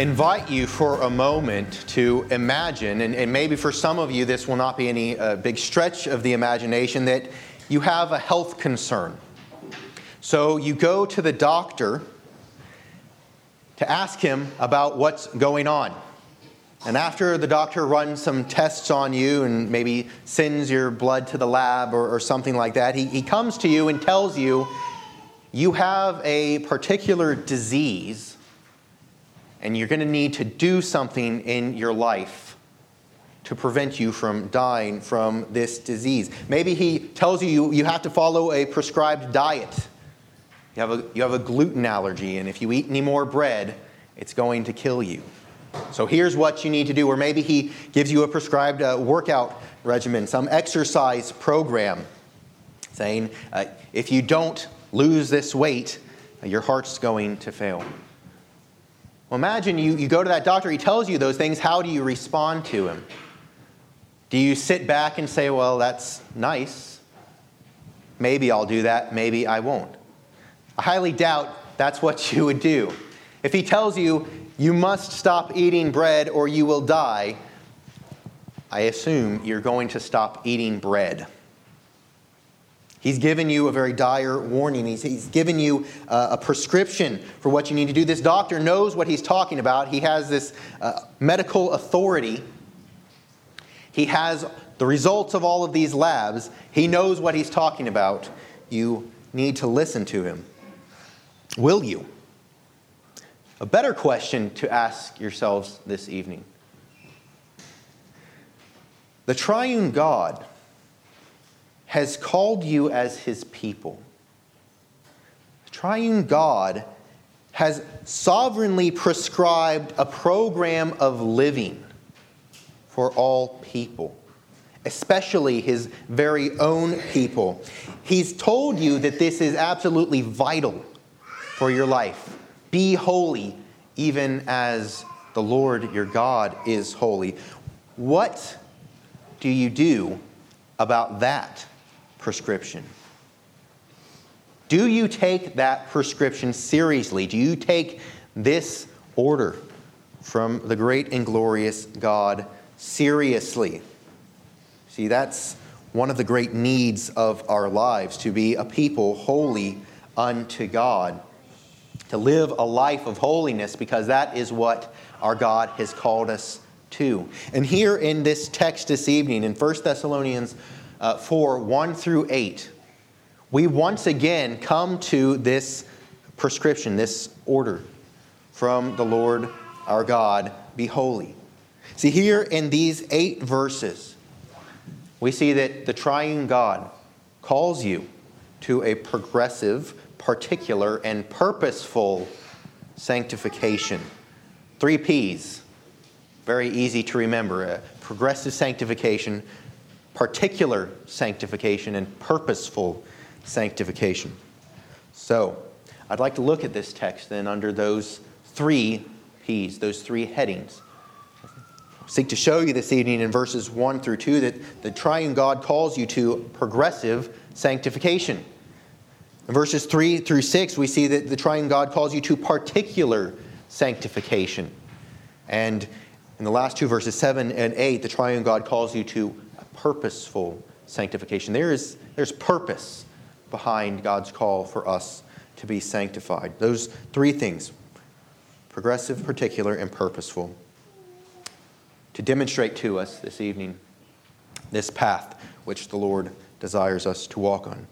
invite you for a moment to imagine, and, and maybe for some of you this will not be any uh, big stretch of the imagination, that you have a health concern. So you go to the doctor to ask him about what's going on. And after the doctor runs some tests on you and maybe sends your blood to the lab or, or something like that, he, he comes to you and tells you you have a particular disease and you're going to need to do something in your life to prevent you from dying from this disease. Maybe he tells you you, you have to follow a prescribed diet. You have, a, you have a gluten allergy, and if you eat any more bread, it's going to kill you. So here's what you need to do. Or maybe he gives you a prescribed uh, workout regimen, some exercise program, saying uh, if you don't lose this weight, your heart's going to fail. Well, imagine you, you go to that doctor, he tells you those things. How do you respond to him? Do you sit back and say, Well, that's nice? Maybe I'll do that, maybe I won't. I highly doubt that's what you would do. If he tells you, you must stop eating bread or you will die, I assume you're going to stop eating bread. He's given you a very dire warning. He's, he's given you uh, a prescription for what you need to do. This doctor knows what he's talking about. He has this uh, medical authority. He has the results of all of these labs. He knows what he's talking about. You need to listen to him. Will you? A better question to ask yourselves this evening. The triune God has called you as his people. Triune God has sovereignly prescribed a program of living for all people, especially his very own people. He's told you that this is absolutely vital for your life. Be holy, even as the Lord your God is holy. What do you do about that? Prescription. Do you take that prescription seriously? Do you take this order from the great and glorious God seriously? See, that's one of the great needs of our lives to be a people holy unto God, to live a life of holiness, because that is what our God has called us to. And here in this text this evening, in 1 Thessalonians uh, 4 1 through 8, we once again come to this prescription, this order from the Lord our God be holy. See, here in these eight verses, we see that the triune God calls you to a progressive, particular, and purposeful sanctification. Three P's. Very easy to remember. A progressive sanctification, particular sanctification and purposeful sanctification. So, I'd like to look at this text then under those three P's, those three headings. Seek to show you this evening in verses 1 through 2 that the triune God calls you to progressive sanctification. In verses 3 through 6, we see that the triune God calls you to particular sanctification. And in the last two verses, 7 and 8, the triune God calls you to purposeful sanctification. There is, there's purpose behind God's call for us to be sanctified. Those three things progressive, particular, and purposeful. To demonstrate to us this evening this path which the Lord desires us to walk on.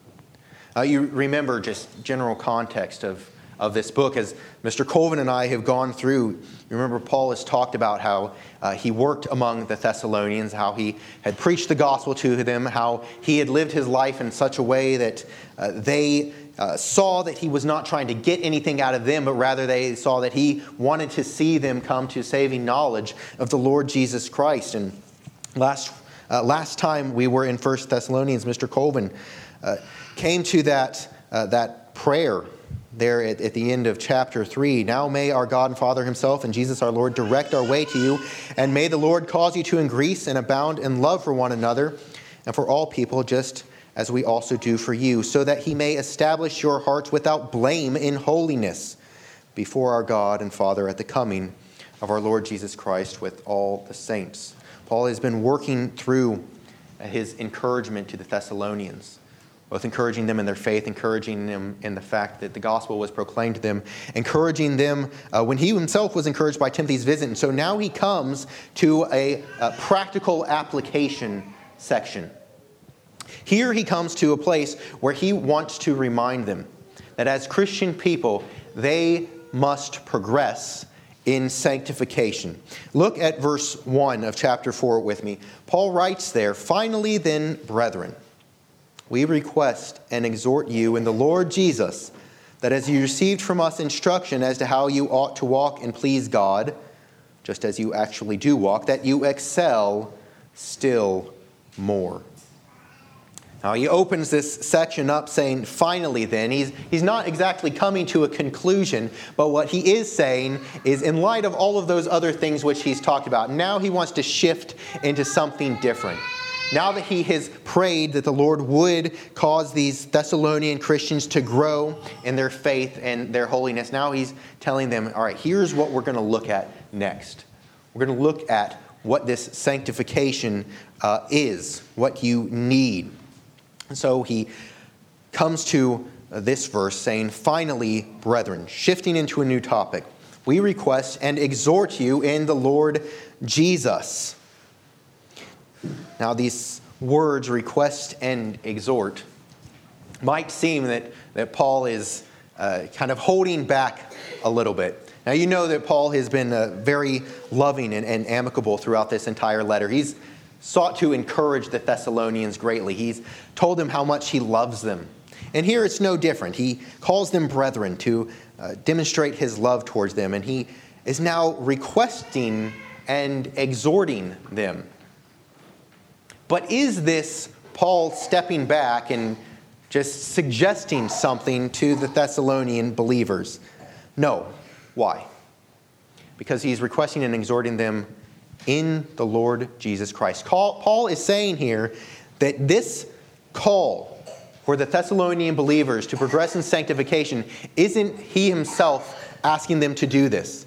Uh, you remember just general context of of this book. As Mr. Colvin and I have gone through, you remember Paul has talked about how uh, he worked among the Thessalonians, how he had preached the gospel to them, how he had lived his life in such a way that uh, they uh, saw that he was not trying to get anything out of them, but rather they saw that he wanted to see them come to saving knowledge of the Lord Jesus Christ. And Last, uh, last time we were in 1 Thessalonians, Mr. Colvin uh, came to that, uh, that prayer there at, at, the end of chapter 3. Now may our God and Father Himself and Jesus our Lord direct our way to you, and may the Lord cause you to increase and abound in love for one another and for all people, just as we also do for you, so that He may establish your hearts without blame in holiness before our God and Father at the coming of our Lord Jesus Christ with all the saints. Paul has been working through his encouragement to the Thessalonians both encouraging them in their faith, encouraging them in the fact that the gospel was proclaimed to them, encouraging them uh, when he himself was encouraged by Timothy's visit. And so now he comes to a, a practical application section. Here he comes to a place where he wants to remind them that as Christian people, they must progress in sanctification. Look at verse 1 of chapter 4 with me. Paul writes there, Finally, then, brethren, we request and exhort you in the Lord Jesus that as you received from us instruction as to how you ought to walk and please God, just as you actually do walk, that you excel still more. Now, he opens this section up saying, finally, then. He's, he's not exactly coming to a conclusion, but what he is saying is, in light of all of those other things which he's talked about, now he wants to shift into something different. Now that he has prayed that the Lord would cause these Thessalonian Christians to grow in their faith and their holiness, now he's telling them, all right, here's what we're going to look at next. We're going to look at what this sanctification uh, is, what you need. And so he comes to this verse saying, Finally, brethren, shifting into a new topic, we request and exhort you in the Lord Jesus now, these words, request and exhort, might seem that, that Paul is uh, kind of holding back a little bit. Now, you know that Paul has been uh, very loving and, and amicable throughout this entire letter. He's sought to encourage the Thessalonians greatly, he's told them how much he loves them. And here it's no different. He calls them brethren to uh, demonstrate his love towards them, and he is now requesting and exhorting them but is this Paul stepping back and just suggesting something to the Thessalonian believers? No. Why? Because he's requesting and exhorting them in the Lord Jesus Christ. Paul is saying here that this call for the Thessalonian believers to progress in sanctification isn't he himself asking them to do this.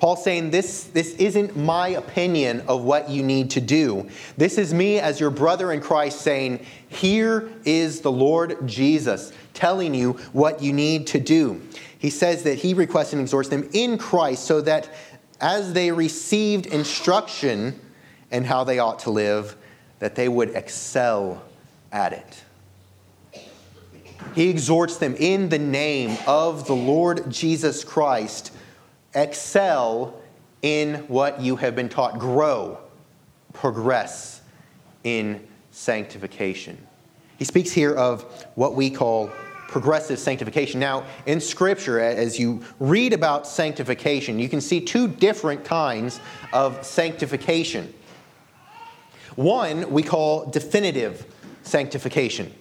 Paul's saying this, this isn't my opinion of what you need to do. This is me as your brother in Christ saying, Here is the Lord Jesus telling you what you need to do. He says that he requests and exhorts them in Christ so that as they received instruction and how they ought to live, that they would excel at it. He exhorts them in the name of the Lord Jesus Christ excel in what you have been taught, grow, progress in sanctification. He speaks here of what we call progressive sanctification. Now, in Scripture, as you read about sanctification, you can see two different kinds of sanctification. One we call definitive sanctification.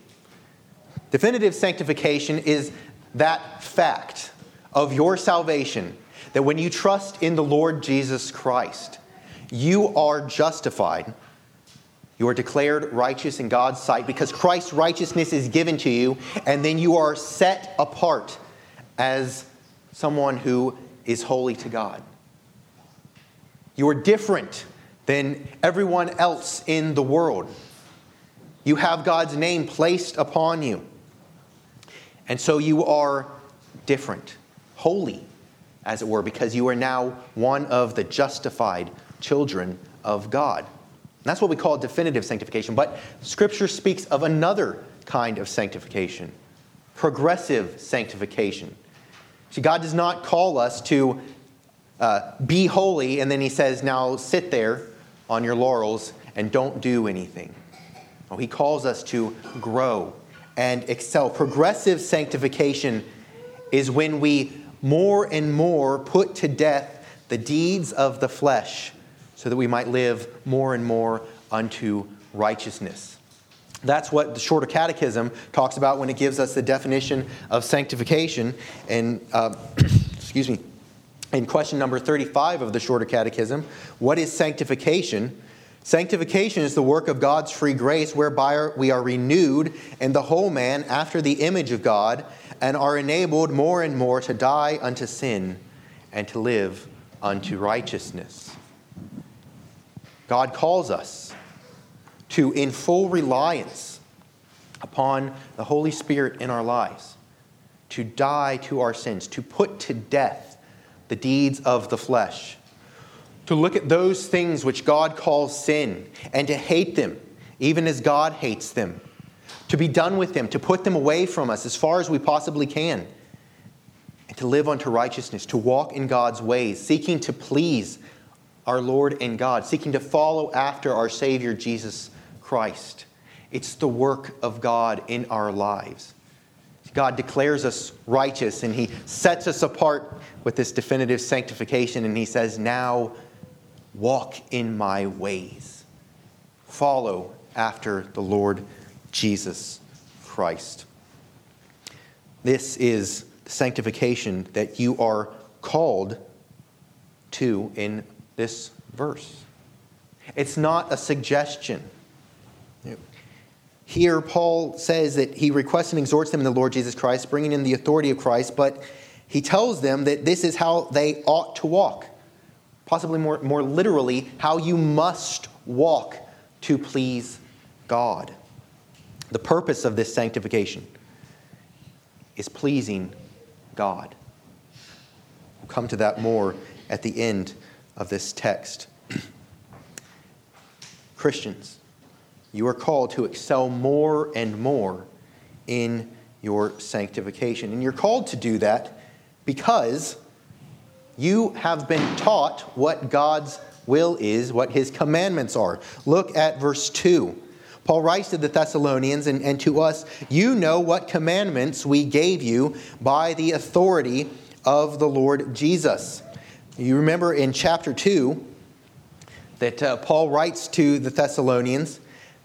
Definitive sanctification is that fact of your salvation that when you trust in the Lord Jesus Christ, you are justified. You are declared righteous in God's sight because Christ's righteousness is given to you, and then you are set apart as someone who is holy to God. You are different than everyone else in the world. You have God's name placed upon you. And so you are different, holy as it were, because you are now one of the justified children of God. And that's what we call definitive sanctification. But Scripture speaks of another kind of sanctification progressive sanctification. See, God does not call us to uh, be holy, and then He says, now sit there on your laurels and don't do anything. No, he calls us to grow and excel. Progressive sanctification is when we more and more put to death the deeds of the flesh so that we might live more and more unto righteousness. That's what the Shorter Catechism talks about when it gives us the definition of sanctification. And, uh, excuse me, in question number 35 of the Shorter Catechism, what is sanctification? Sanctification is the work of God's free grace whereby we are renewed in the whole man after the image of God and are enabled more and more to die unto sin and to live unto righteousness. God calls us to, in full reliance upon the Holy Spirit in our lives, to die to our sins, to put to death the deeds of the flesh, to look at those things which God calls sin and to hate them, even as God hates them, to be done with them, to put them away from us as far as we possibly can, and to live unto righteousness, to walk in God's ways, seeking to please our Lord and God, seeking to follow after our Savior Jesus Christ. It's the work of God in our lives. God declares us righteous and He sets us apart with this definitive sanctification, and He says, Now walk in my ways. Follow after the Lord Jesus Christ. This is the sanctification that you are called to in this verse. It's not a suggestion. Here, Paul says that he requests and exhorts them in the Lord Jesus Christ, bringing in the authority of Christ, but he tells them that this is how they ought to walk. Possibly more, more literally, how you must walk to please God. The purpose of this sanctification is pleasing God. We'll come to that more at the end of this text. Christians, you are called to excel more and more in your sanctification. And you're called to do that because you have been taught what God's will is, what his commandments are. Look at verse 2. Paul writes to the Thessalonians and, and to us, You know what commandments we gave you by the authority of the Lord Jesus. You remember in chapter 2 that uh, Paul writes to the Thessalonians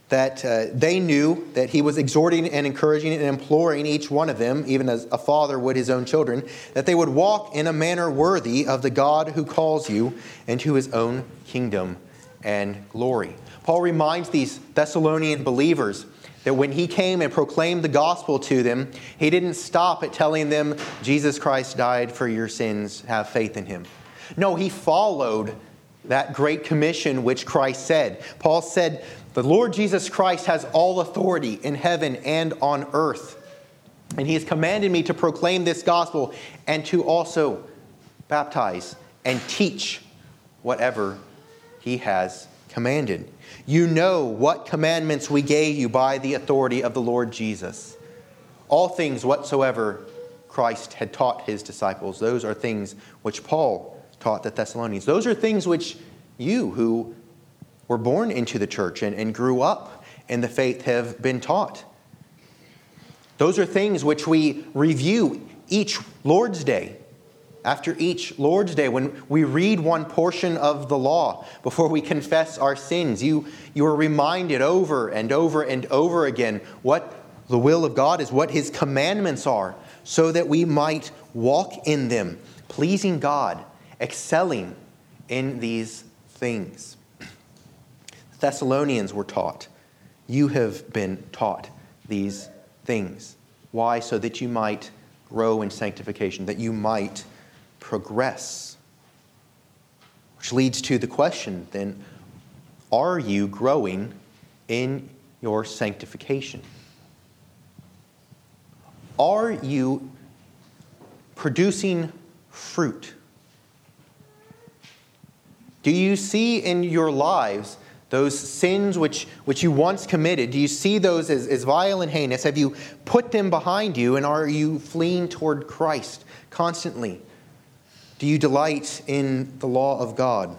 that uh, they knew that he was exhorting and encouraging and imploring each one of them, even as a father would his own children, that they would walk in a manner worthy of the God who calls you into his own kingdom and glory. Paul reminds these Thessalonian believers that when he came and proclaimed the gospel to them, he didn't stop at telling them, Jesus Christ died for your sins, have faith in him. No, he followed that great commission which Christ said. Paul said, The Lord Jesus Christ has all authority in heaven and on earth. And he has commanded me to proclaim this gospel and to also baptize and teach whatever he has commanded. You know what commandments we gave you by the authority of the Lord Jesus. All things whatsoever Christ had taught his disciples, those are things which Paul taught the Thessalonians. Those are things which you, who were born into the church and, and grew up in the faith, have been taught. Those are things which we review each Lord's Day after each Lord's Day, when we read one portion of the law before we confess our sins, you, you are reminded over and over and over again what the will of God is, what His commandments are, so that we might walk in them, pleasing God, excelling in these things. The Thessalonians were taught. You have been taught these things. Why? So that you might grow in sanctification, that you might progress. Which leads to the question then are you growing in your sanctification? Are you producing fruit? Do you see in your lives those sins which, which you once committed? Do you see those as, as vile and heinous? Have you put them behind you and are you fleeing toward Christ constantly? Do you delight in the law of God?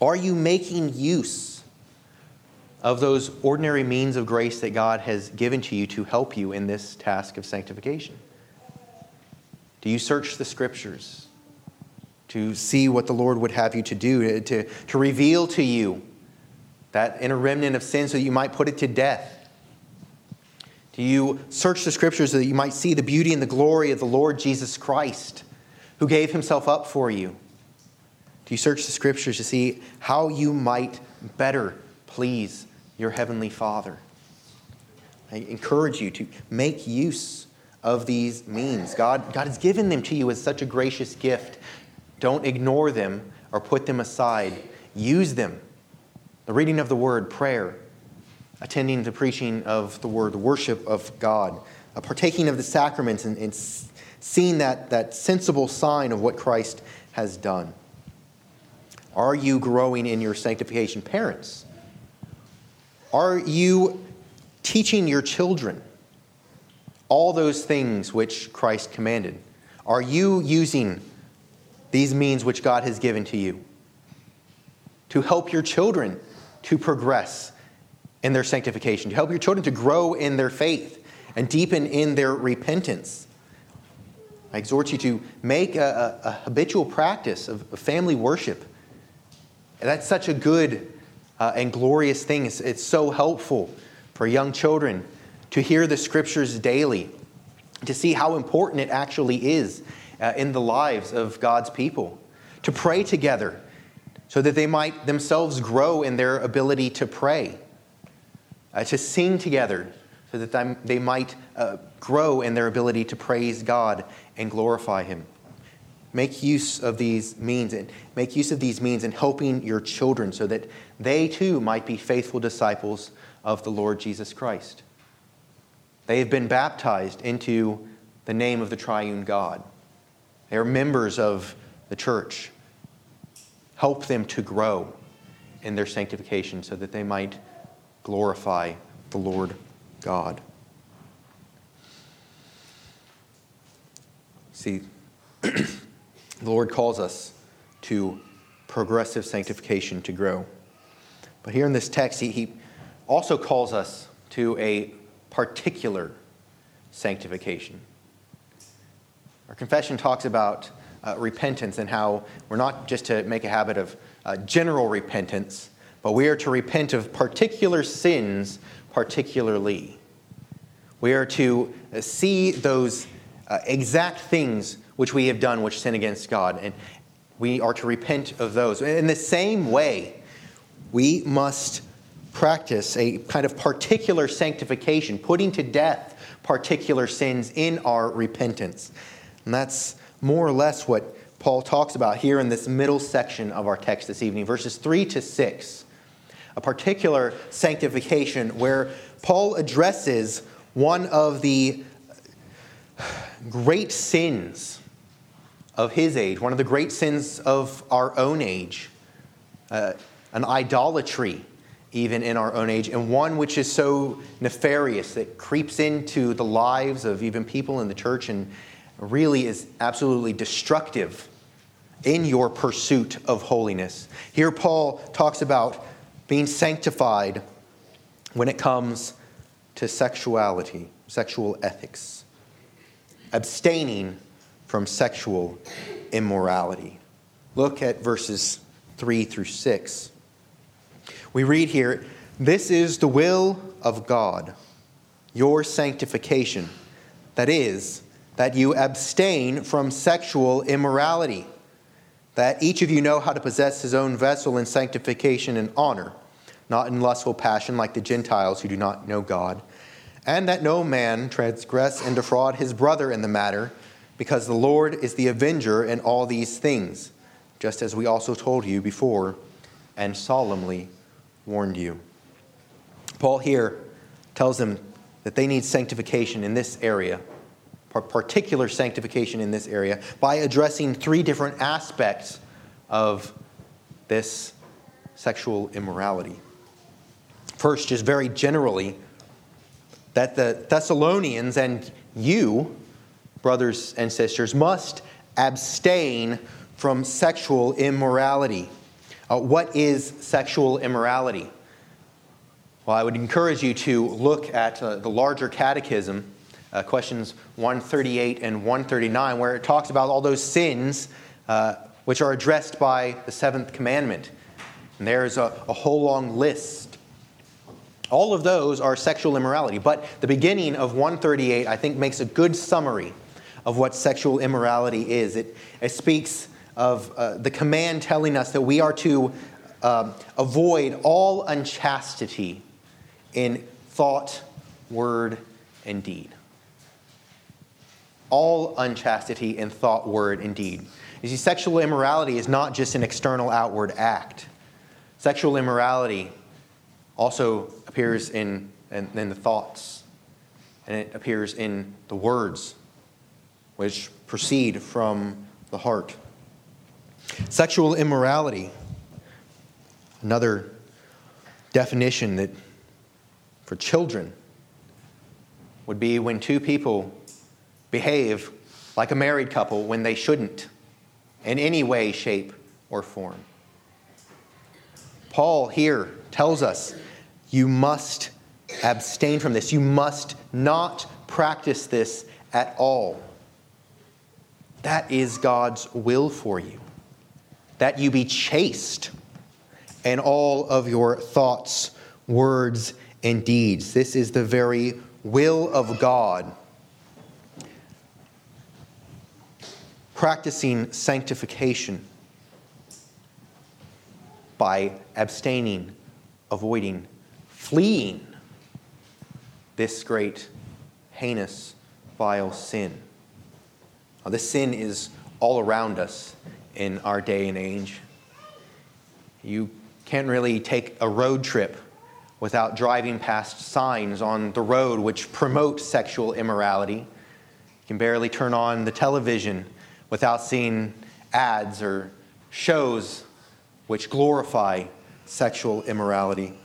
Are you making use of those ordinary means of grace that God has given to you to help you in this task of sanctification? Do you search the scriptures to see what the Lord would have you to do, to, to reveal to you that inner remnant of sin so that you might put it to death? Do you search the scriptures so that you might see the beauty and the glory of the Lord Jesus Christ, who gave himself up for you? Do you search the scriptures to see how you might better please your heavenly Father? I encourage you to make use of these means. God, God has given them to you as such a gracious gift. Don't ignore them or put them aside. Use them. The reading of the word, prayer, attending the preaching of the word, the worship of God, partaking of the sacraments, and, and seeing that, that sensible sign of what Christ has done. Are you growing in your sanctification? Parents, are you teaching your children all those things which Christ commanded? Are you using these means which God has given to you to help your children to progress in their sanctification, to help your children to grow in their faith and deepen in their repentance? I exhort you to make a, a, a habitual practice of, family worship. And that's such a good uh, and glorious thing. It's, it's so helpful for young children to hear the scriptures daily, to see how important it actually is uh, in the lives of God's people, to pray together so that they might themselves grow in their ability to pray, uh, to sing together so that they might uh, grow in their ability to praise God and glorify Him. Make use of these means and make use of these means in helping your children so that they too might be faithful disciples of the Lord Jesus Christ. They have been baptized into the name of the triune God. They are members of the church. Help them to grow in their sanctification so that they might glorify the Lord God. See, the Lord calls us to progressive sanctification to grow. But here in this text, he, he also calls us to a particular sanctification. Our confession talks about uh, repentance and how we're not just to make a habit of uh, general repentance, but we are to repent of particular sins particularly. We are to uh, see those uh, exact things which we have done which sin against God, and we are to repent of those. In the same way, we must practice a kind of particular sanctification, putting to death particular sins in our repentance. And that's more or less what Paul talks about here in this middle section of our text this evening, verses 3 to 6. A particular sanctification where Paul addresses one of the great sins of his age, one of the great sins of our own age, uh, an idolatry even in our own age, and one which is so nefarious that creeps into the lives of even people in the church and really is absolutely destructive in your pursuit of holiness. Here, Paul talks about being sanctified when it comes to sexuality, sexual ethics, abstaining from sexual immorality. Look at verses 3 through 6. We read here, This is the will of God, your sanctification. That is, that you abstain from sexual immorality, that each of you know how to possess his own vessel in sanctification and honor, not in lustful passion like the Gentiles who do not know God, and that no man transgress and defraud his brother in the matter, because the Lord is the avenger in all these things, just as we also told you before and solemnly warned you. Paul here tells them that they need sanctification in this area, particular sanctification in this area, by addressing three different aspects of this sexual immorality. First, just very generally, that the Thessalonians and you, brothers and sisters, must abstain from sexual immorality. Uh, what is sexual immorality? Well, I would encourage you to look at uh, the larger catechism, uh, questions 138 and 139, where it talks about all those sins uh, which are addressed by the seventh commandment. And there's a, a whole long list. All of those are sexual immorality. But the beginning of 138, I think, makes a good summary of what sexual immorality is. It, it speaks of uh, the command telling us that we are to uh, avoid all unchastity in thought, word, and deed. All unchastity in thought, word, and deed. You see, sexual immorality is not just an external outward act. Sexual immorality also appears in, in, in the thoughts, and it appears in the words which proceed from the heart. Sexual immorality, another definition that for children would be when two people behave like a married couple when they shouldn't in any way, shape, or form. Paul here tells us you must abstain from this. You must not practice this at all. That is God's will for you. That you be chaste in all of your thoughts, words, and deeds. This is the very will of God. Practicing sanctification by abstaining, avoiding, fleeing this great, heinous, vile sin. Now, this sin is all around us in our day and age. You can't really take a road trip without driving past signs on the road which promote sexual immorality. You can barely turn on the television without seeing ads or shows which glorify sexual immorality.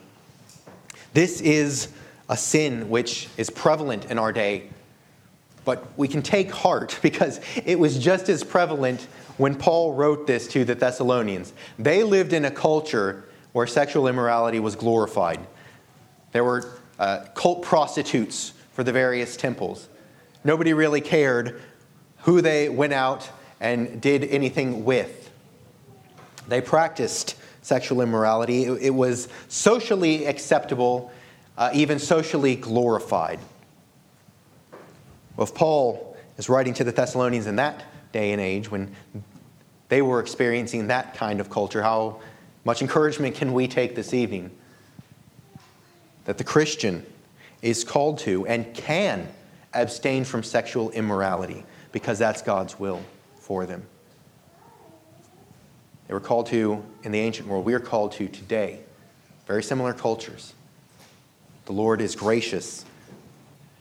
This is a sin which is prevalent in our day but we can take heart because it was just as prevalent when Paul wrote this to the Thessalonians. They lived in a culture where sexual immorality was glorified. There were uh, cult prostitutes for the various temples. Nobody really cared who they went out and did anything with. They practiced sexual immorality, it, it was socially acceptable, uh, even socially glorified. Well, if Paul is writing to the Thessalonians in that day and age when they were experiencing that kind of culture, how much encouragement can we take this evening? That the Christian is called to and can abstain from sexual immorality because that's God's will for them. They were called to in the ancient world. We are called to today. Very similar cultures. The Lord is gracious,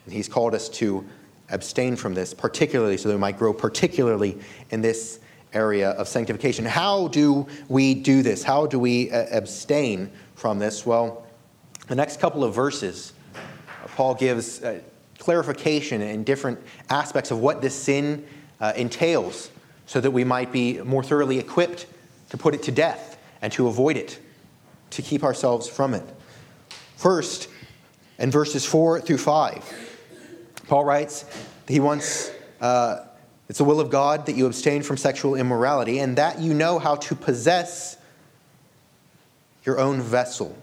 and He's called us to abstain from this, particularly so that we might grow particularly in this area of sanctification. How do we do this? How do we uh, abstain from this? Well, the next couple of verses, uh, Paul gives uh, clarification in different aspects of what this sin uh, entails so that we might be more thoroughly equipped to put it to death and to avoid it, to keep ourselves from it. First, in verses 4 through 5, Paul writes he wants, uh, it's the will of God that you abstain from sexual immorality and that you know how to possess your own vessel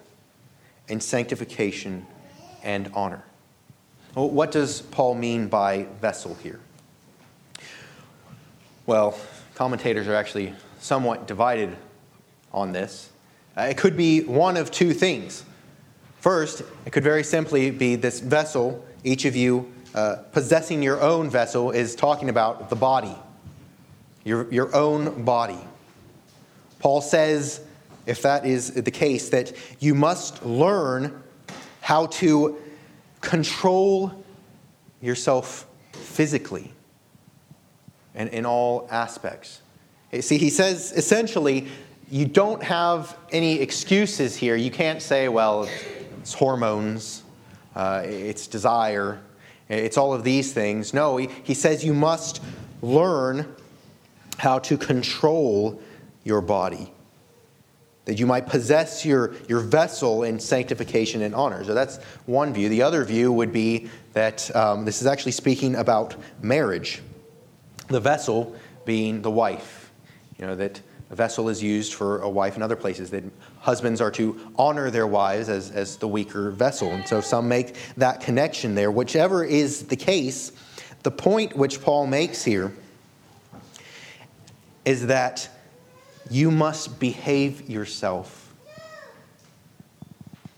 in sanctification and honor. What does Paul mean by vessel here? Well, commentators are actually somewhat divided on this. Uh, it could be one of two things. First, it could very simply be this vessel each of you uh, possessing your own vessel is talking about the body, your, your own body. Paul says, if that is the case, that you must learn how to control yourself physically and in all aspects. See, he says essentially, you don't have any excuses here. You can't say, well, it's hormones, uh, it's desire, it's all of these things. No, he, he says you must learn how to control your body, that you might possess your, your vessel in sanctification and honor. So that's one view. The other view would be that um, this is actually speaking about marriage, the vessel being the wife. You know, that a vessel is used for a wife in other places. That husbands are to honor their wives as, as the weaker vessel. And so some make that connection there. Whichever is the case, the point which Paul makes here is that you must behave yourself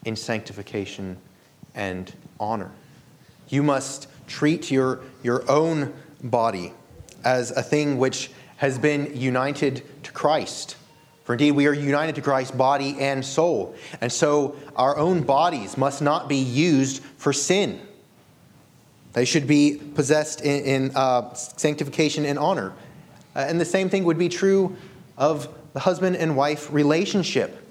in sanctification and honor. You must treat your, your own body as a thing which has been united to Christ. For indeed, we are united to Christ, body and soul. And so our own bodies must not be used for sin. They should be possessed in, in uh, sanctification and honor. Uh, and the same thing would be true of the husband and wife relationship.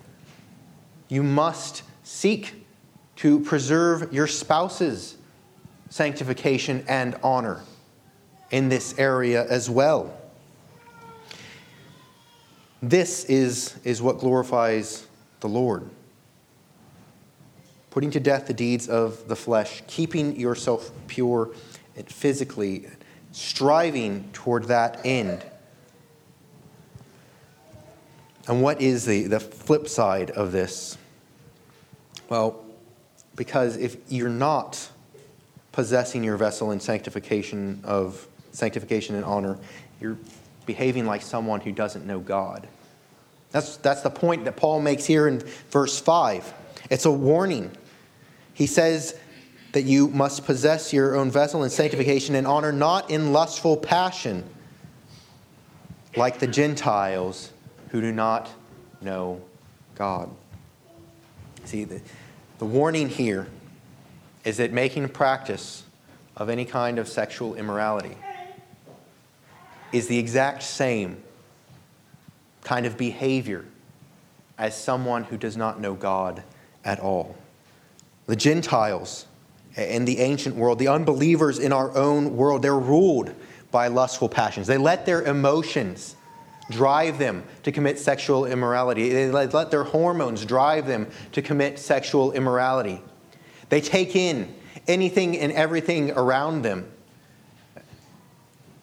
You must seek to preserve your spouse's sanctification and honor in this area as well. This is, is what glorifies the Lord. Putting to death the deeds of the flesh, keeping yourself pure physically, striving toward that end. And what is the, the flip side of this? Well, because if you're not possessing your vessel in sanctification of sanctification and honor, you're behaving like someone who doesn't know God. That's, that's the point that Paul makes here in verse 5. It's a warning. He says that you must possess your own vessel in sanctification and honor, not in lustful passion, like the Gentiles who do not know God. See, the, the warning here is that making practice of any kind of sexual immorality is the exact same kind of behavior as someone who does not know God at all. The Gentiles in the ancient world, the unbelievers in our own world, they're ruled by lustful passions. They let their emotions drive them to commit sexual immorality. They let their hormones drive them to commit sexual immorality. They take in anything and everything around them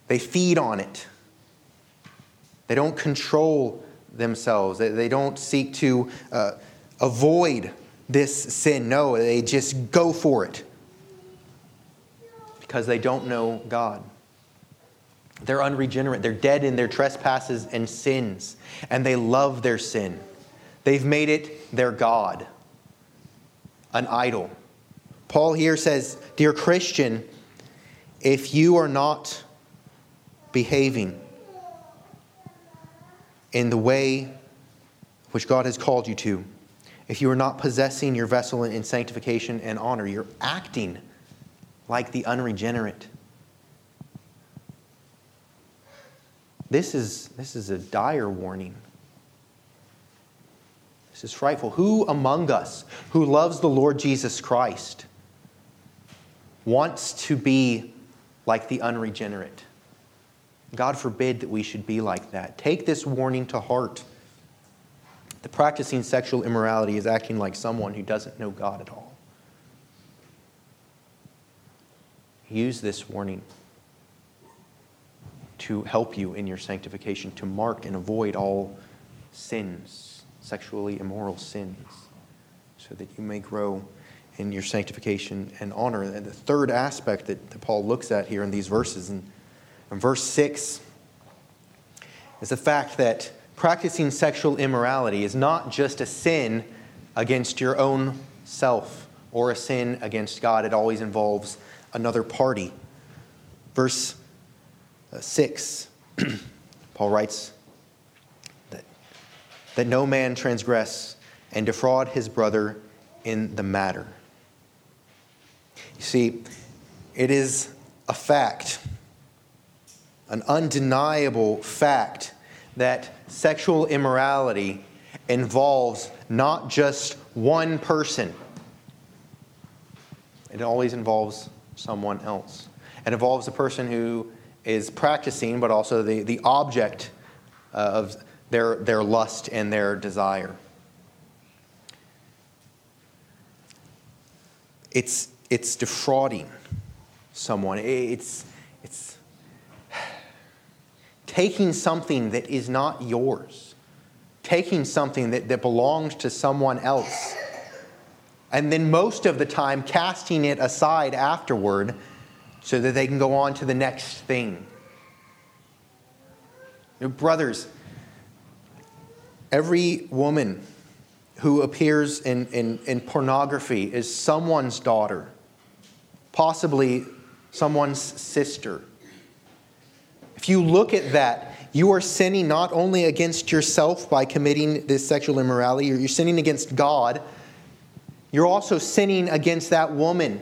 they feed on it. They don't control themselves. They don't seek to uh, avoid this sin. No, they just go for it because they don't know God. They're unregenerate. They're dead in their trespasses and sins, and they love their sin. They've made it their God, an idol. Paul here says, Dear Christian, if you are not behaving in the way which God has called you to, if you are not possessing your vessel in sanctification and honor, you're acting like the unregenerate. This is, this is a dire warning. This is frightful. Who among us who loves the Lord Jesus Christ wants to be like the unregenerate? God forbid that we should be like that. Take this warning to heart. The practicing sexual immorality is acting like someone who doesn't know God at all. Use this warning to help you in your sanctification, to mark and avoid all sins, sexually immoral sins, so that you may grow in your sanctification and honor. And the third aspect that, that Paul looks at here in these verses, and and verse 6 is the fact that practicing sexual immorality is not just a sin against your own self or a sin against God, it always involves another party. Verse uh, 6, Paul writes that, that no man transgress and defraud his brother in the matter. You see, it is a fact an undeniable fact that sexual immorality involves not just one person, it always involves someone else. It involves the person who is practicing, but also the, the object of their, their lust and their desire. It's, it's defrauding someone. It's, it's taking something that is not yours taking something that, that belongs to someone else, and then most of the time casting it aside afterward so that they can go on to the next thing. You know, Brothers, every woman who appears in, in, in pornography is someone's daughter, possibly someone's sister. If you look at that, you are sinning not only against yourself by committing this sexual immorality, you're sinning against God, you're also sinning against that woman.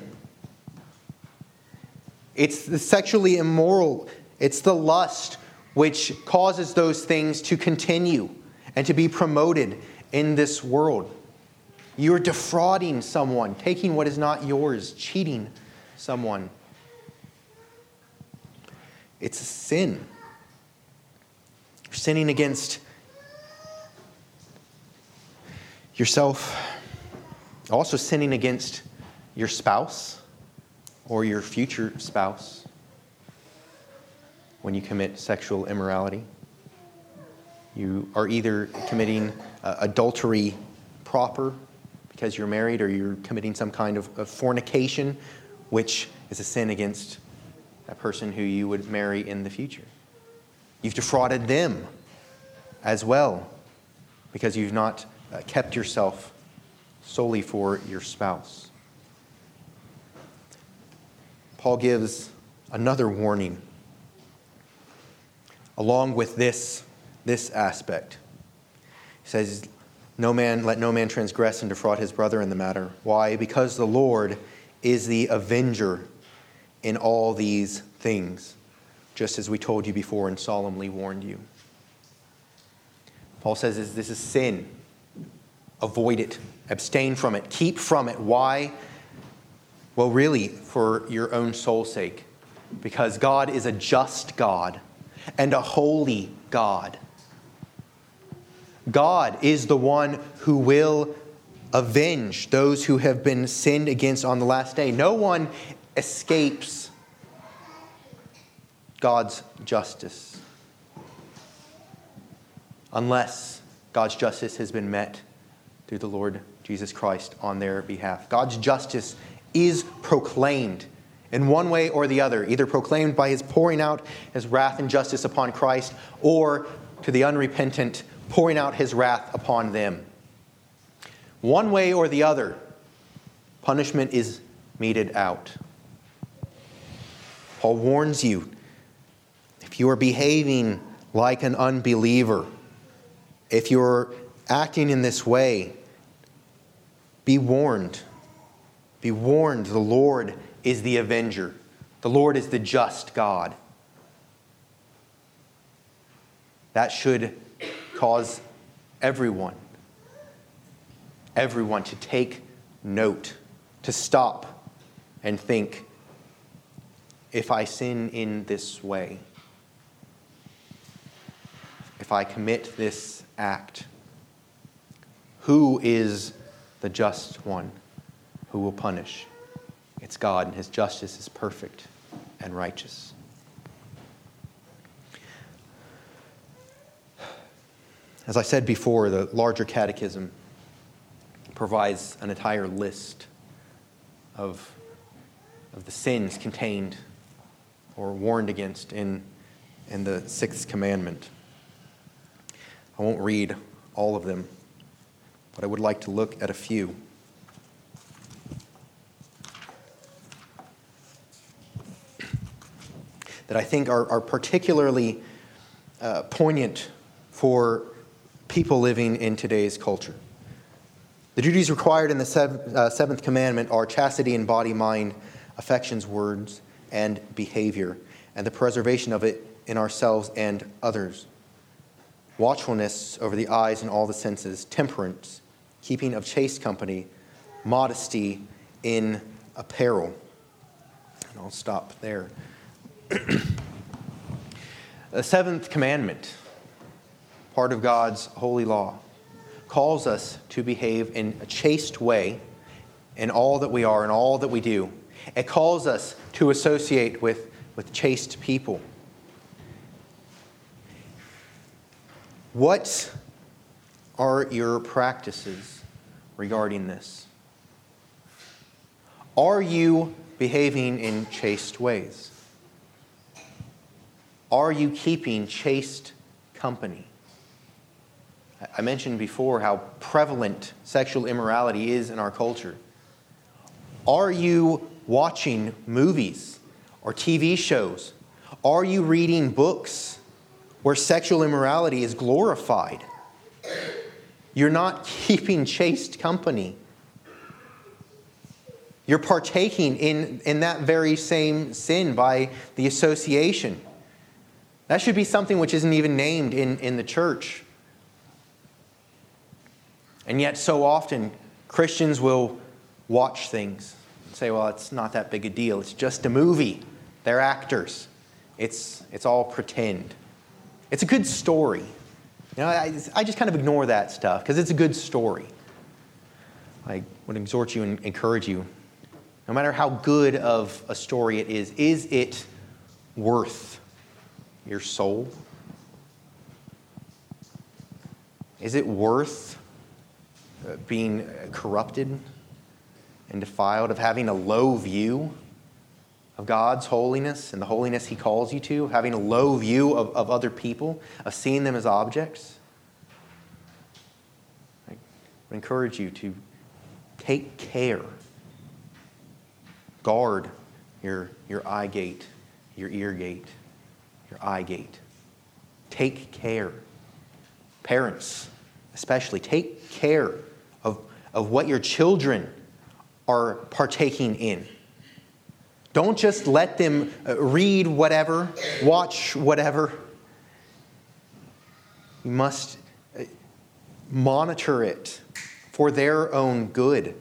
It's the sexually immoral, it's the lust which causes those things to continue and to be promoted in this world. You're defrauding someone, taking what is not yours, cheating someone. It's a sin. You're sinning against yourself, also sinning against your spouse or your future spouse when you commit sexual immorality. You are either committing uh, adultery proper because you're married, or you're committing some kind of, of fornication, which is a sin against that person who you would marry in the future. You've defrauded them as well because you've not uh, kept yourself solely for your spouse. Paul gives another warning along with this, this aspect. He says, no man, let no man transgress and defraud his brother in the matter. Why? Because the Lord is the avenger in all these things, just as we told you before and solemnly warned you. Paul says this is sin. Avoid it, abstain from it, keep from it. Why? Well, really, for your own soul's sake. Because God is a just God and a holy God. God is the one who will avenge those who have been sinned against on the last day. No one escapes God's justice unless God's justice has been met through the Lord Jesus Christ on their behalf. God's justice is proclaimed in one way or the other, either proclaimed by his pouring out his wrath and justice upon Christ, or to the unrepentant, pouring out his wrath upon them. One way or the other, punishment is meted out. Paul warns you if you are behaving like an unbeliever, if you're acting in this way, be warned. Be warned, the Lord is the avenger, the Lord is the just God. That should cause everyone, everyone to take note, to stop and think if I sin in this way, if I commit this act, who is the just one who will punish? It's God, and His justice is perfect and righteous. As I said before, the larger catechism provides an entire list of, of the sins contained or warned against in, in the sixth commandment. I won't read all of them, but I would like to look at a few. that I think are, are particularly uh, poignant for people living in today's culture. The duties required in the seventh, uh, seventh commandment are chastity in body, mind, affections, words, and behavior, and the preservation of it in ourselves and others. Watchfulness over the eyes and all the senses, temperance, keeping of chaste company, modesty in apparel. And I'll stop there the seventh commandment, part of God's holy law, calls us to behave in a chaste way in all that we are and all that we do. It calls us to associate with, with chaste people. What are your practices regarding this? Are you behaving in chaste ways? Are you keeping chaste company? I mentioned before how prevalent sexual immorality is in our culture. Are you watching movies or TV shows? Are you reading books where sexual immorality is glorified? You're not keeping chaste company. You're partaking in, in that very same sin by the association. That should be something which isn't even named in, in the church. And yet, so often, Christians will watch things say, well, it's not that big a deal. It's just a movie. They're actors. It's, it's all pretend. It's a good story. You know, I, I just kind of ignore that stuff because it's a good story. I would exhort you and encourage you no matter how good of a story it is, is it worth your soul? Is it worth uh, being corrupted and defiled, of having a low view of God's holiness and the holiness He calls you to, having a low view of, of other people, of seeing them as objects? I would encourage you to take care Guard your, your eye gate, your ear gate, your eye gate. Take care. Parents, especially, take care of, of what your children are partaking in. Don't just let them uh, read whatever, watch whatever. You must uh, monitor it for their own good.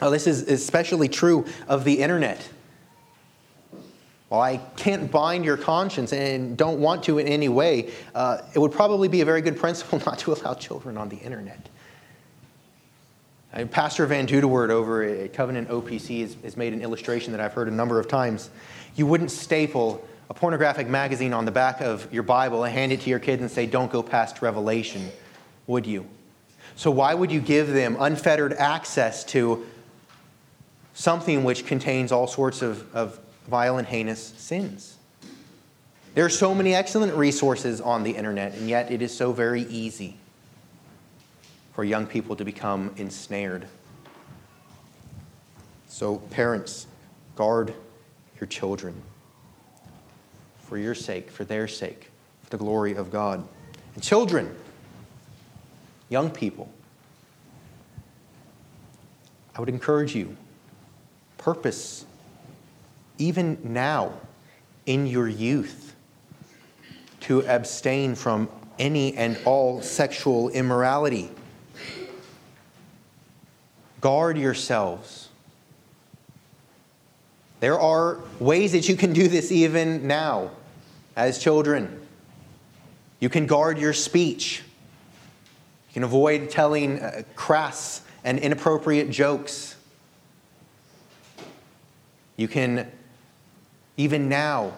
This is especially true of the internet. While I can't bind your conscience and don't want to in any way, uh, it would probably be a very good principle not to allow children on the internet. Pastor Van Dudewoord over at Covenant OPC has, has made an illustration that I've heard a number of times. You wouldn't staple a pornographic magazine on the back of your Bible and hand it to your kids and say, Don't go past Revelation, would you? So, why would you give them unfettered access to something which contains all sorts of, of vile and heinous sins. There are so many excellent resources on the internet, and yet it is so very easy for young people to become ensnared. So, parents, guard your children for your sake, for their sake, for the glory of God. And children, young people, I would encourage you purpose, even now in your youth, to abstain from any and all sexual immorality. Guard yourselves. There are ways that you can do this even now as children. You can guard your speech. You can avoid telling uh, crass and inappropriate jokes. You can, even now,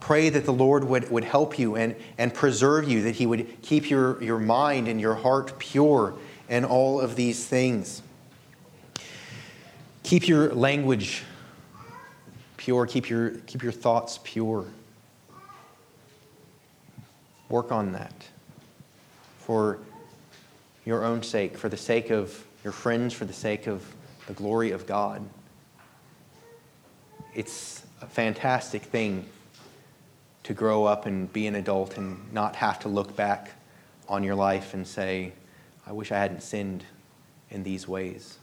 pray that the Lord would, would help you and, and preserve you, that He would keep your, your mind and your heart pure and all of these things. Keep your language pure, keep your, keep your thoughts pure. Work on that for your own sake, for the sake of your friends, for the sake of the glory of God it's a fantastic thing to grow up and be an adult and not have to look back on your life and say, I wish I hadn't sinned in these ways.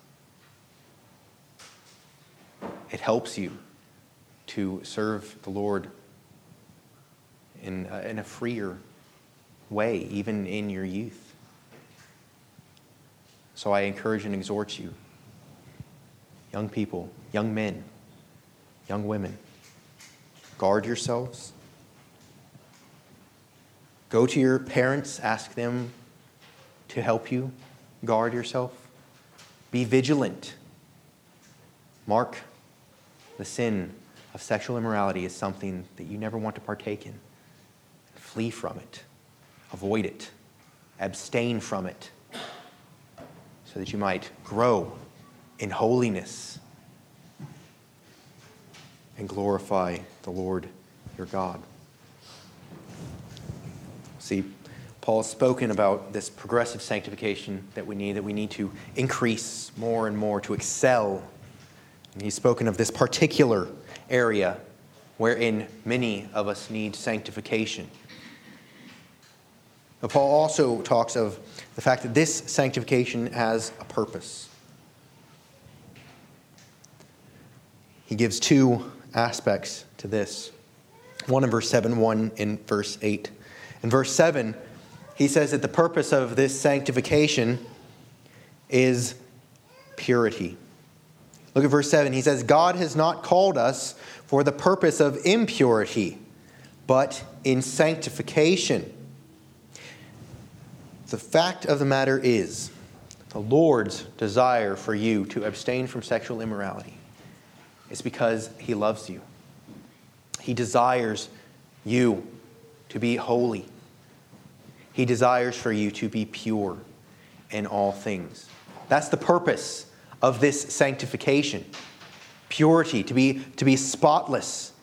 It helps you to serve the Lord in a, in a freer way, even in your youth. So I encourage and exhort you, young people, young men, young women, guard yourselves. Go to your parents, ask them to help you guard yourself. Be vigilant. Mark the sin of sexual immorality is something that you never want to partake in. Flee from it, avoid it. abstain from it so that you might grow in holiness and glorify the Lord your God. See, Paul has spoken about this progressive sanctification that we need, that we need to increase more and more, to excel. And he's spoken of this particular area wherein many of us need sanctification. But Paul also talks of the fact that this sanctification has a purpose. He gives two aspects to this one in verse 7, one in verse 8. In verse 7, he says that the purpose of this sanctification is purity. Look at verse 7. He says, God has not called us for the purpose of impurity, but in sanctification. The fact of the matter is, the Lord's desire for you to abstain from sexual immorality is because He loves you. He desires you to be holy. He desires for you to be pure in all things. That's the purpose of this sanctification purity, to be, to be spotless,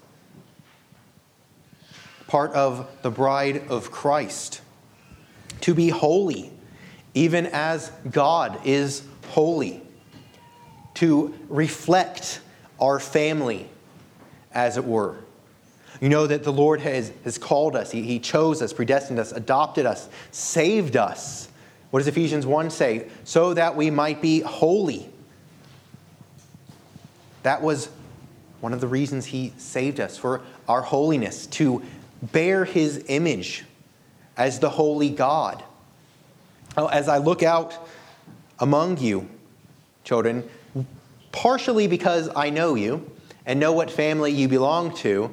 part of the bride of Christ, to be holy, even as God is holy, to reflect our family, as it were. You know that the Lord has, has called us, he, he chose us, predestined us, adopted us, saved us. What does Ephesians 1 say? So that we might be holy. That was one of the reasons He saved us, for our holiness, to bear His image as the holy God. As I look out among you, children, partially because I know you and know what family you belong to,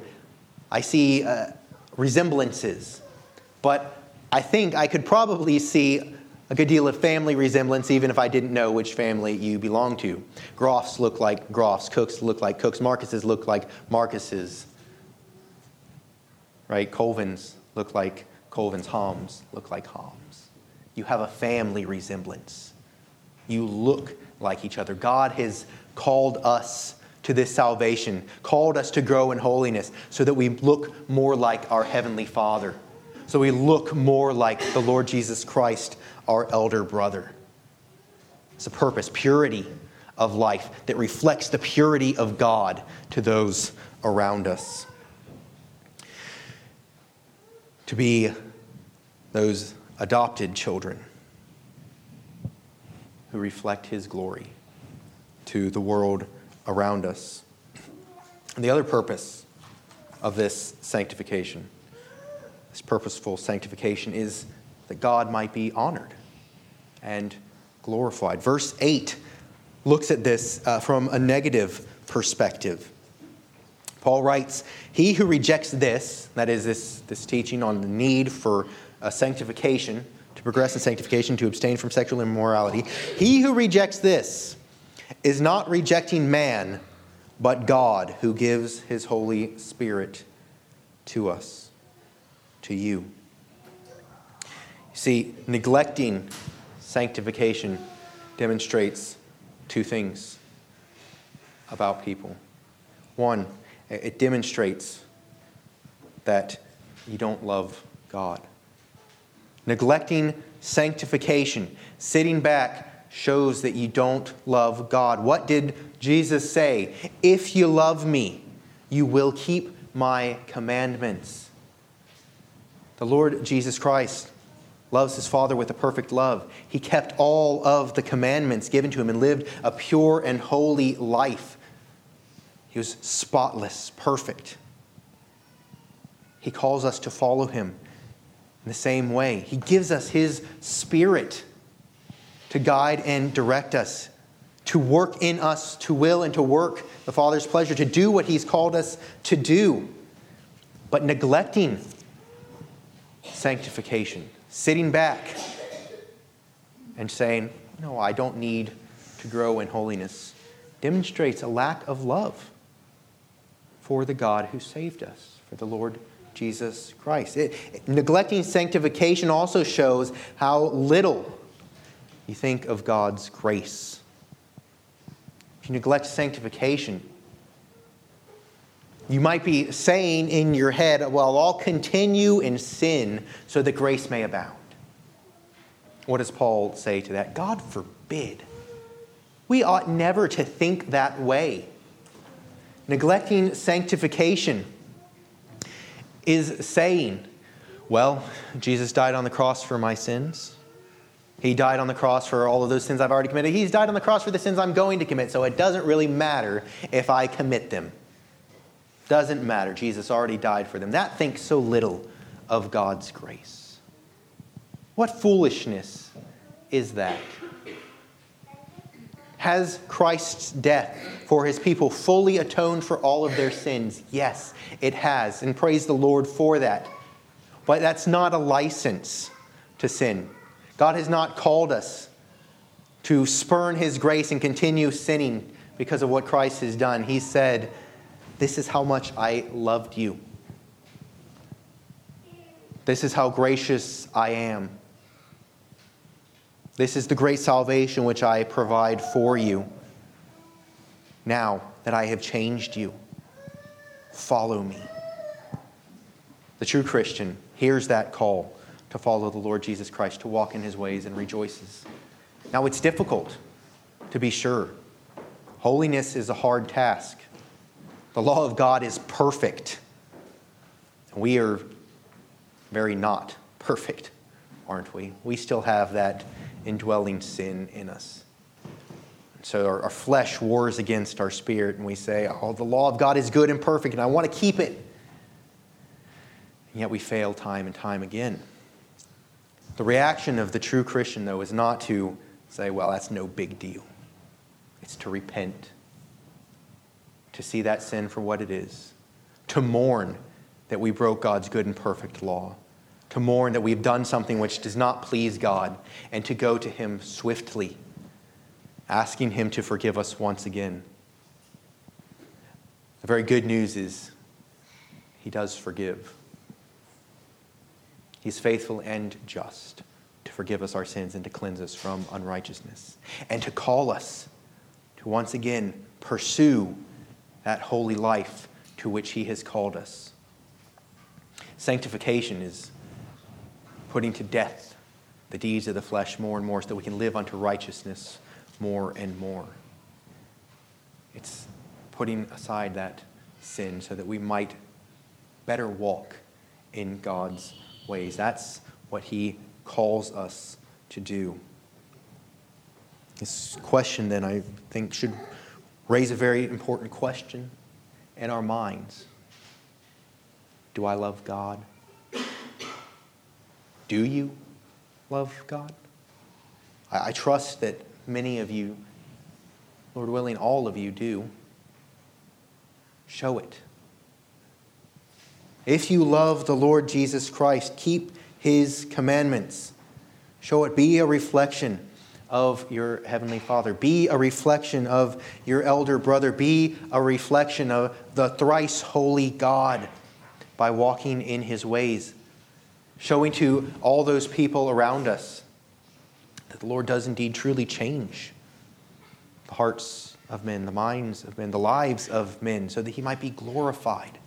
I see uh, resemblances. But I think I could probably see a good deal of family resemblance even if I didn't know which family you belong to. Groffs look like Groffs, Cooks look like Cooks, Marcuses look like Marcuses. Right? Colvins look like Colvins, Homs look like Homs. You have a family resemblance. You look like each other. God has called us to this salvation, called us to grow in holiness so that we look more like our Heavenly Father, so we look more like the Lord Jesus Christ, our elder brother. It's a purpose, purity of life that reflects the purity of God to those around us. To be those adopted children who reflect His glory to the world around us. And the other purpose of this sanctification, this purposeful sanctification, is that God might be honored and glorified. Verse 8 looks at this uh, from a negative perspective. Paul writes, He who rejects this, that is, this, this teaching on the need for sanctification, to progress in sanctification, to abstain from sexual immorality, he who rejects this is not rejecting man, but God who gives his Holy Spirit to us, to you. See, neglecting sanctification demonstrates two things about people. One, it demonstrates that you don't love God. Neglecting sanctification, sitting back shows that you don't love God. What did Jesus say? If you love me, you will keep my commandments. The Lord Jesus Christ loves his Father with a perfect love. He kept all of the commandments given to him and lived a pure and holy life. He was spotless, perfect. He calls us to follow him in the same way. He gives us his spirit to guide and direct us, to work in us, to will and to work the Father's pleasure, to do what He's called us to do, but neglecting sanctification, sitting back and saying, No, I don't need to grow in holiness, demonstrates a lack of love for the God who saved us, for the Lord Jesus Christ. It, neglecting sanctification also shows how little you think of God's grace. If you neglect sanctification, you might be saying in your head, Well, I'll continue in sin so that grace may abound. What does Paul say to that? God forbid. We ought never to think that way. Neglecting sanctification is saying, Well, Jesus died on the cross for my sins. He died on the cross for all of those sins I've already committed. He's died on the cross for the sins I'm going to commit, so it doesn't really matter if I commit them. Doesn't matter. Jesus already died for them. That thinks so little of God's grace. What foolishness is that? Has Christ's death for his people fully atoned for all of their sins? Yes, it has. And praise the Lord for that. But that's not a license to sin. God has not called us to spurn his grace and continue sinning because of what Christ has done. He said, This is how much I loved you. This is how gracious I am. This is the great salvation which I provide for you. Now that I have changed you, follow me. The true Christian hears that call to follow the Lord Jesus Christ, to walk in his ways, and rejoices. Now, it's difficult, to be sure. Holiness is a hard task. The law of God is perfect. We are very not perfect, aren't we? We still have that indwelling sin in us. So our, our, flesh wars against our spirit, and we say, Oh, the law of God is good and perfect, and I want to keep it. And yet we fail time and time again. The reaction of the true Christian, though, is not to say, well, that's no big deal. It's to repent, to see that sin for what it is, to mourn that we broke God's good and perfect law, to mourn that we've done something which does not please God, and to go to Him swiftly, asking Him to forgive us once again. The very good news is He does forgive. He's faithful and just to forgive us our sins and to cleanse us from unrighteousness, and to call us to once again pursue that holy life to which He has called us. Sanctification is putting to death the deeds of the flesh more and more so that we can live unto righteousness more and more. It's putting aside that sin so that we might better walk in God's ways. That's what he calls us to do. This question, then, I think should raise a very important question in our minds Do I love God? Do you love God? I, I trust that many of you, Lord willing, all of you do. Show it. If you love the Lord Jesus Christ, keep his commandments. Show it. Be a reflection of your Heavenly Father. Be a reflection of your elder brother. Be a reflection of the thrice holy God by walking in his ways. Showing to all those people around us that the Lord does indeed truly change the hearts of men, the minds of men, the lives of men, so that he might be glorified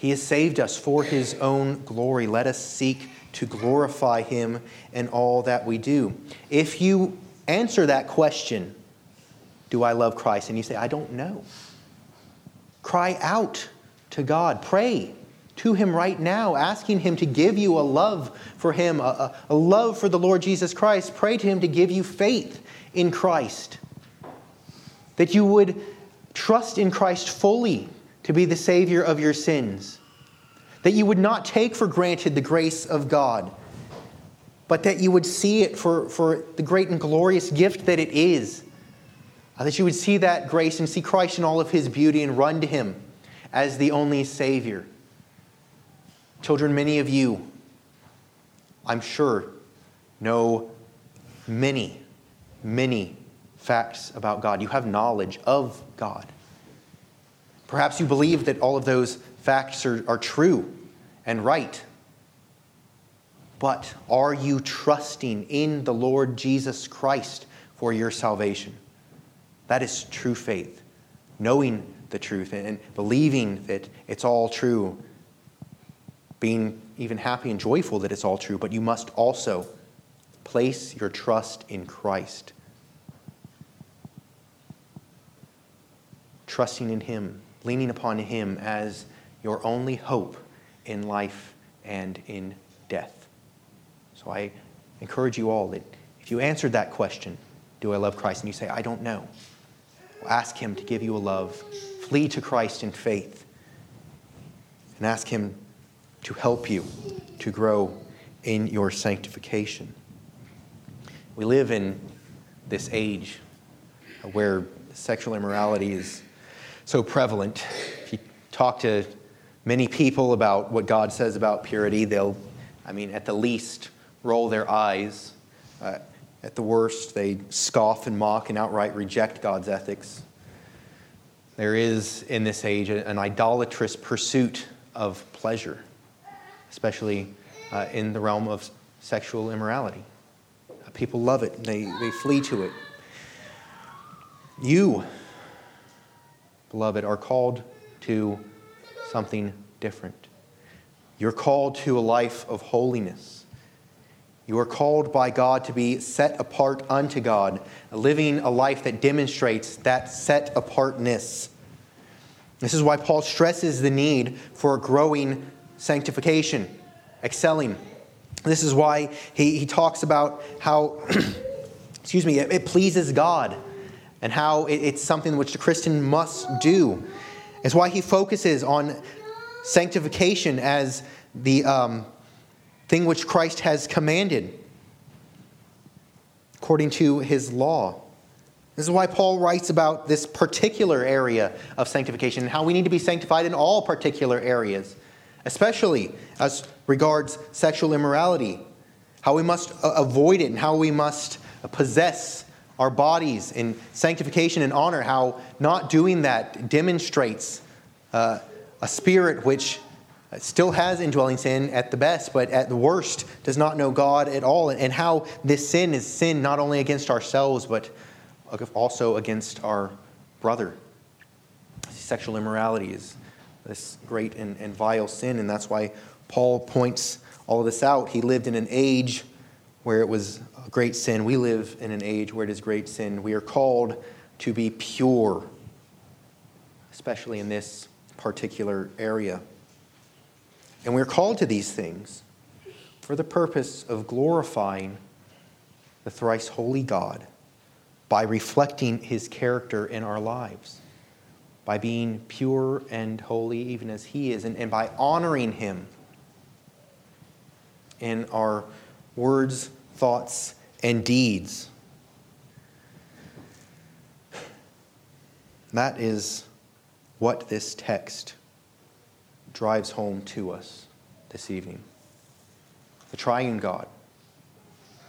he has saved us for his own glory. Let us seek to glorify him in all that we do. If you answer that question, do I love Christ? And you say, I don't know. Cry out to God. Pray to him right now, asking him to give you a love for him, a, a, love for the Lord Jesus Christ. Pray to him to give you faith in Christ, that you would trust in Christ fully to be the Savior of your sins. That you would not take for granted the grace of God, but that you would see it for, for the great and glorious gift that it is. Uh, that you would see that grace and see Christ in all of his beauty and run to him as the only Savior. Children, many of you, I'm sure, know many, many facts about God. You have knowledge of God. Perhaps you believe that all of those facts are, are true and right. But are you trusting in the Lord Jesus Christ for your salvation? That is true faith, knowing the truth and believing that it's all true, being even happy and joyful that it's all true, but you must also place your trust in Christ. Trusting in Him, leaning upon Him as your only hope in life and in death. So I encourage you all that if you answered that question, do I love Christ? And you say, I don't know. Well, ask Him to give you a love. Flee to Christ in faith. And ask Him to help you to grow in your sanctification. We live in this age where sexual immorality is so prevalent. If you talk to many people about what God says about purity, they'll, I mean, at the least, roll their eyes. Uh, at the worst, they scoff and mock and outright reject God's ethics. There is in this age an idolatrous pursuit of pleasure, especially uh, in the realm of sexual immorality. Uh, people love it, they, they flee to it. You, beloved, are called to something different. You're called to a life of holiness. You are called by God to be set apart unto God, living a life that demonstrates that set apartness. This is why Paul stresses the need for growing sanctification, excelling. This is why he, he talks about how, excuse me, it, it, pleases God and how it, it's something which the Christian must do. It's why he focuses on sanctification as the. Um, thing which Christ has commanded according to his law. This is why Paul writes about this particular area of sanctification and how we need to be sanctified in all particular areas, especially as regards sexual immorality, how we must avoid it and how we must possess our bodies in sanctification and honor, how not doing that demonstrates uh, a spirit which still has indwelling sin at the best, but at the worst does not know God at all, and how this sin is sin not only against ourselves, but also against our brother. Sexual immorality is this great and, and vile sin, and that's why Paul points all of this out. He lived in an age where it was great sin. We live in an age where it is great sin. We are called to be pure, especially in this particular area. And we're called to these things for the purpose of glorifying the thrice holy God by reflecting his character in our lives, by being pure and holy even as he is, and, and by honoring him in our words, thoughts, and deeds. That is what this text drives home to us this evening. The triune God,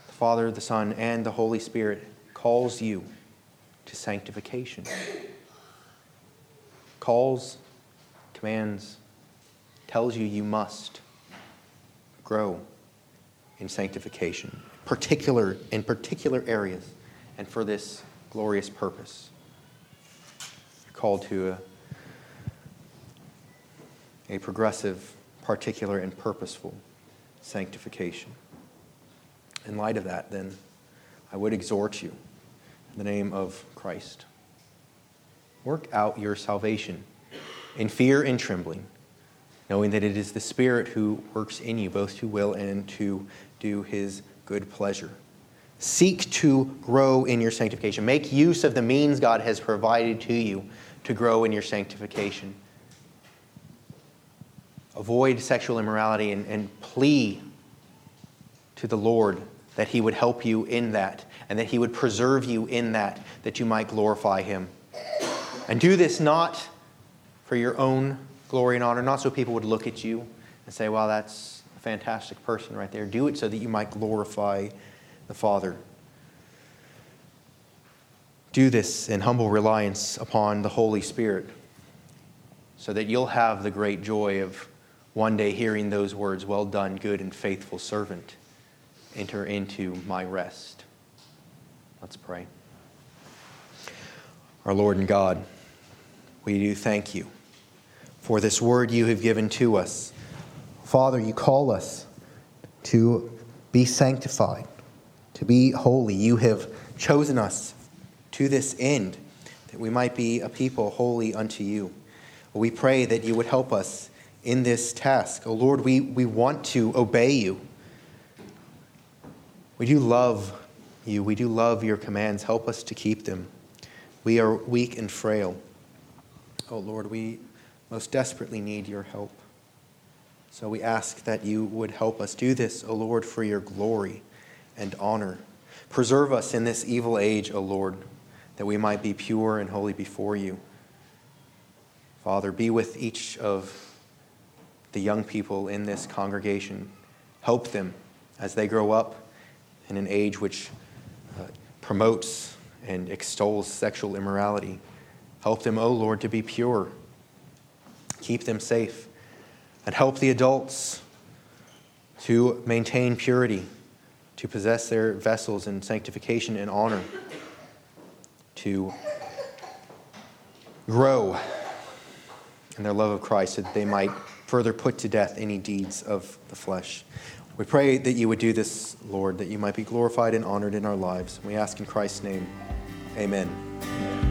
the Father, the Son, and the Holy Spirit, calls you to sanctification. Calls, commands, tells you you must grow in sanctification, particular in particular areas, and for this glorious purpose. You're called to a a progressive, particular, and purposeful sanctification. In light of that, then, I would exhort you in the name of Christ. Work out your salvation in fear and trembling, knowing that it is the Spirit who works in you both to will and to do his good pleasure. Seek to grow in your sanctification. Make use of the means God has provided to you to grow in your sanctification avoid sexual immorality and, and plea to the Lord that He would help you in that and that He would preserve you in that, that you might glorify Him. And do this not for your own glory and honor, not so people would look at you and say, well, that's fantastic person right there. Do it so that you might glorify the Father. Do this in humble reliance upon the Holy Spirit so that you'll have the great joy of one day hearing those words, Well done, good and faithful servant. Enter into my rest. Let's pray. Our Lord and God, we do thank you for this word you have given to us. Father, you call us to be sanctified, to be holy. You have chosen us to this end, that we might be a people holy unto you. We pray that you would help us in this task. Oh Lord, we, we want to obey you. We do love you. We do love your commands. Help us to keep them. We are weak and frail. Oh Lord, we most desperately need your help. So we ask that you would help us do this, O Lord, for your glory and honor. Preserve us in this evil age, O Lord, that we might be pure and holy before you. Father, be with each of the young people in this congregation. Help them as they grow up in an age which uh, promotes and extols sexual immorality. Help them, O Lord, to be pure. Keep them safe. And help the adults to maintain purity, to possess their vessels in sanctification and honor, to grow in their love of Christ so that they might further put to death any deeds of the flesh. We pray that you would do this, Lord, that you might be glorified and honored in our lives. We ask in Christ's name. Amen.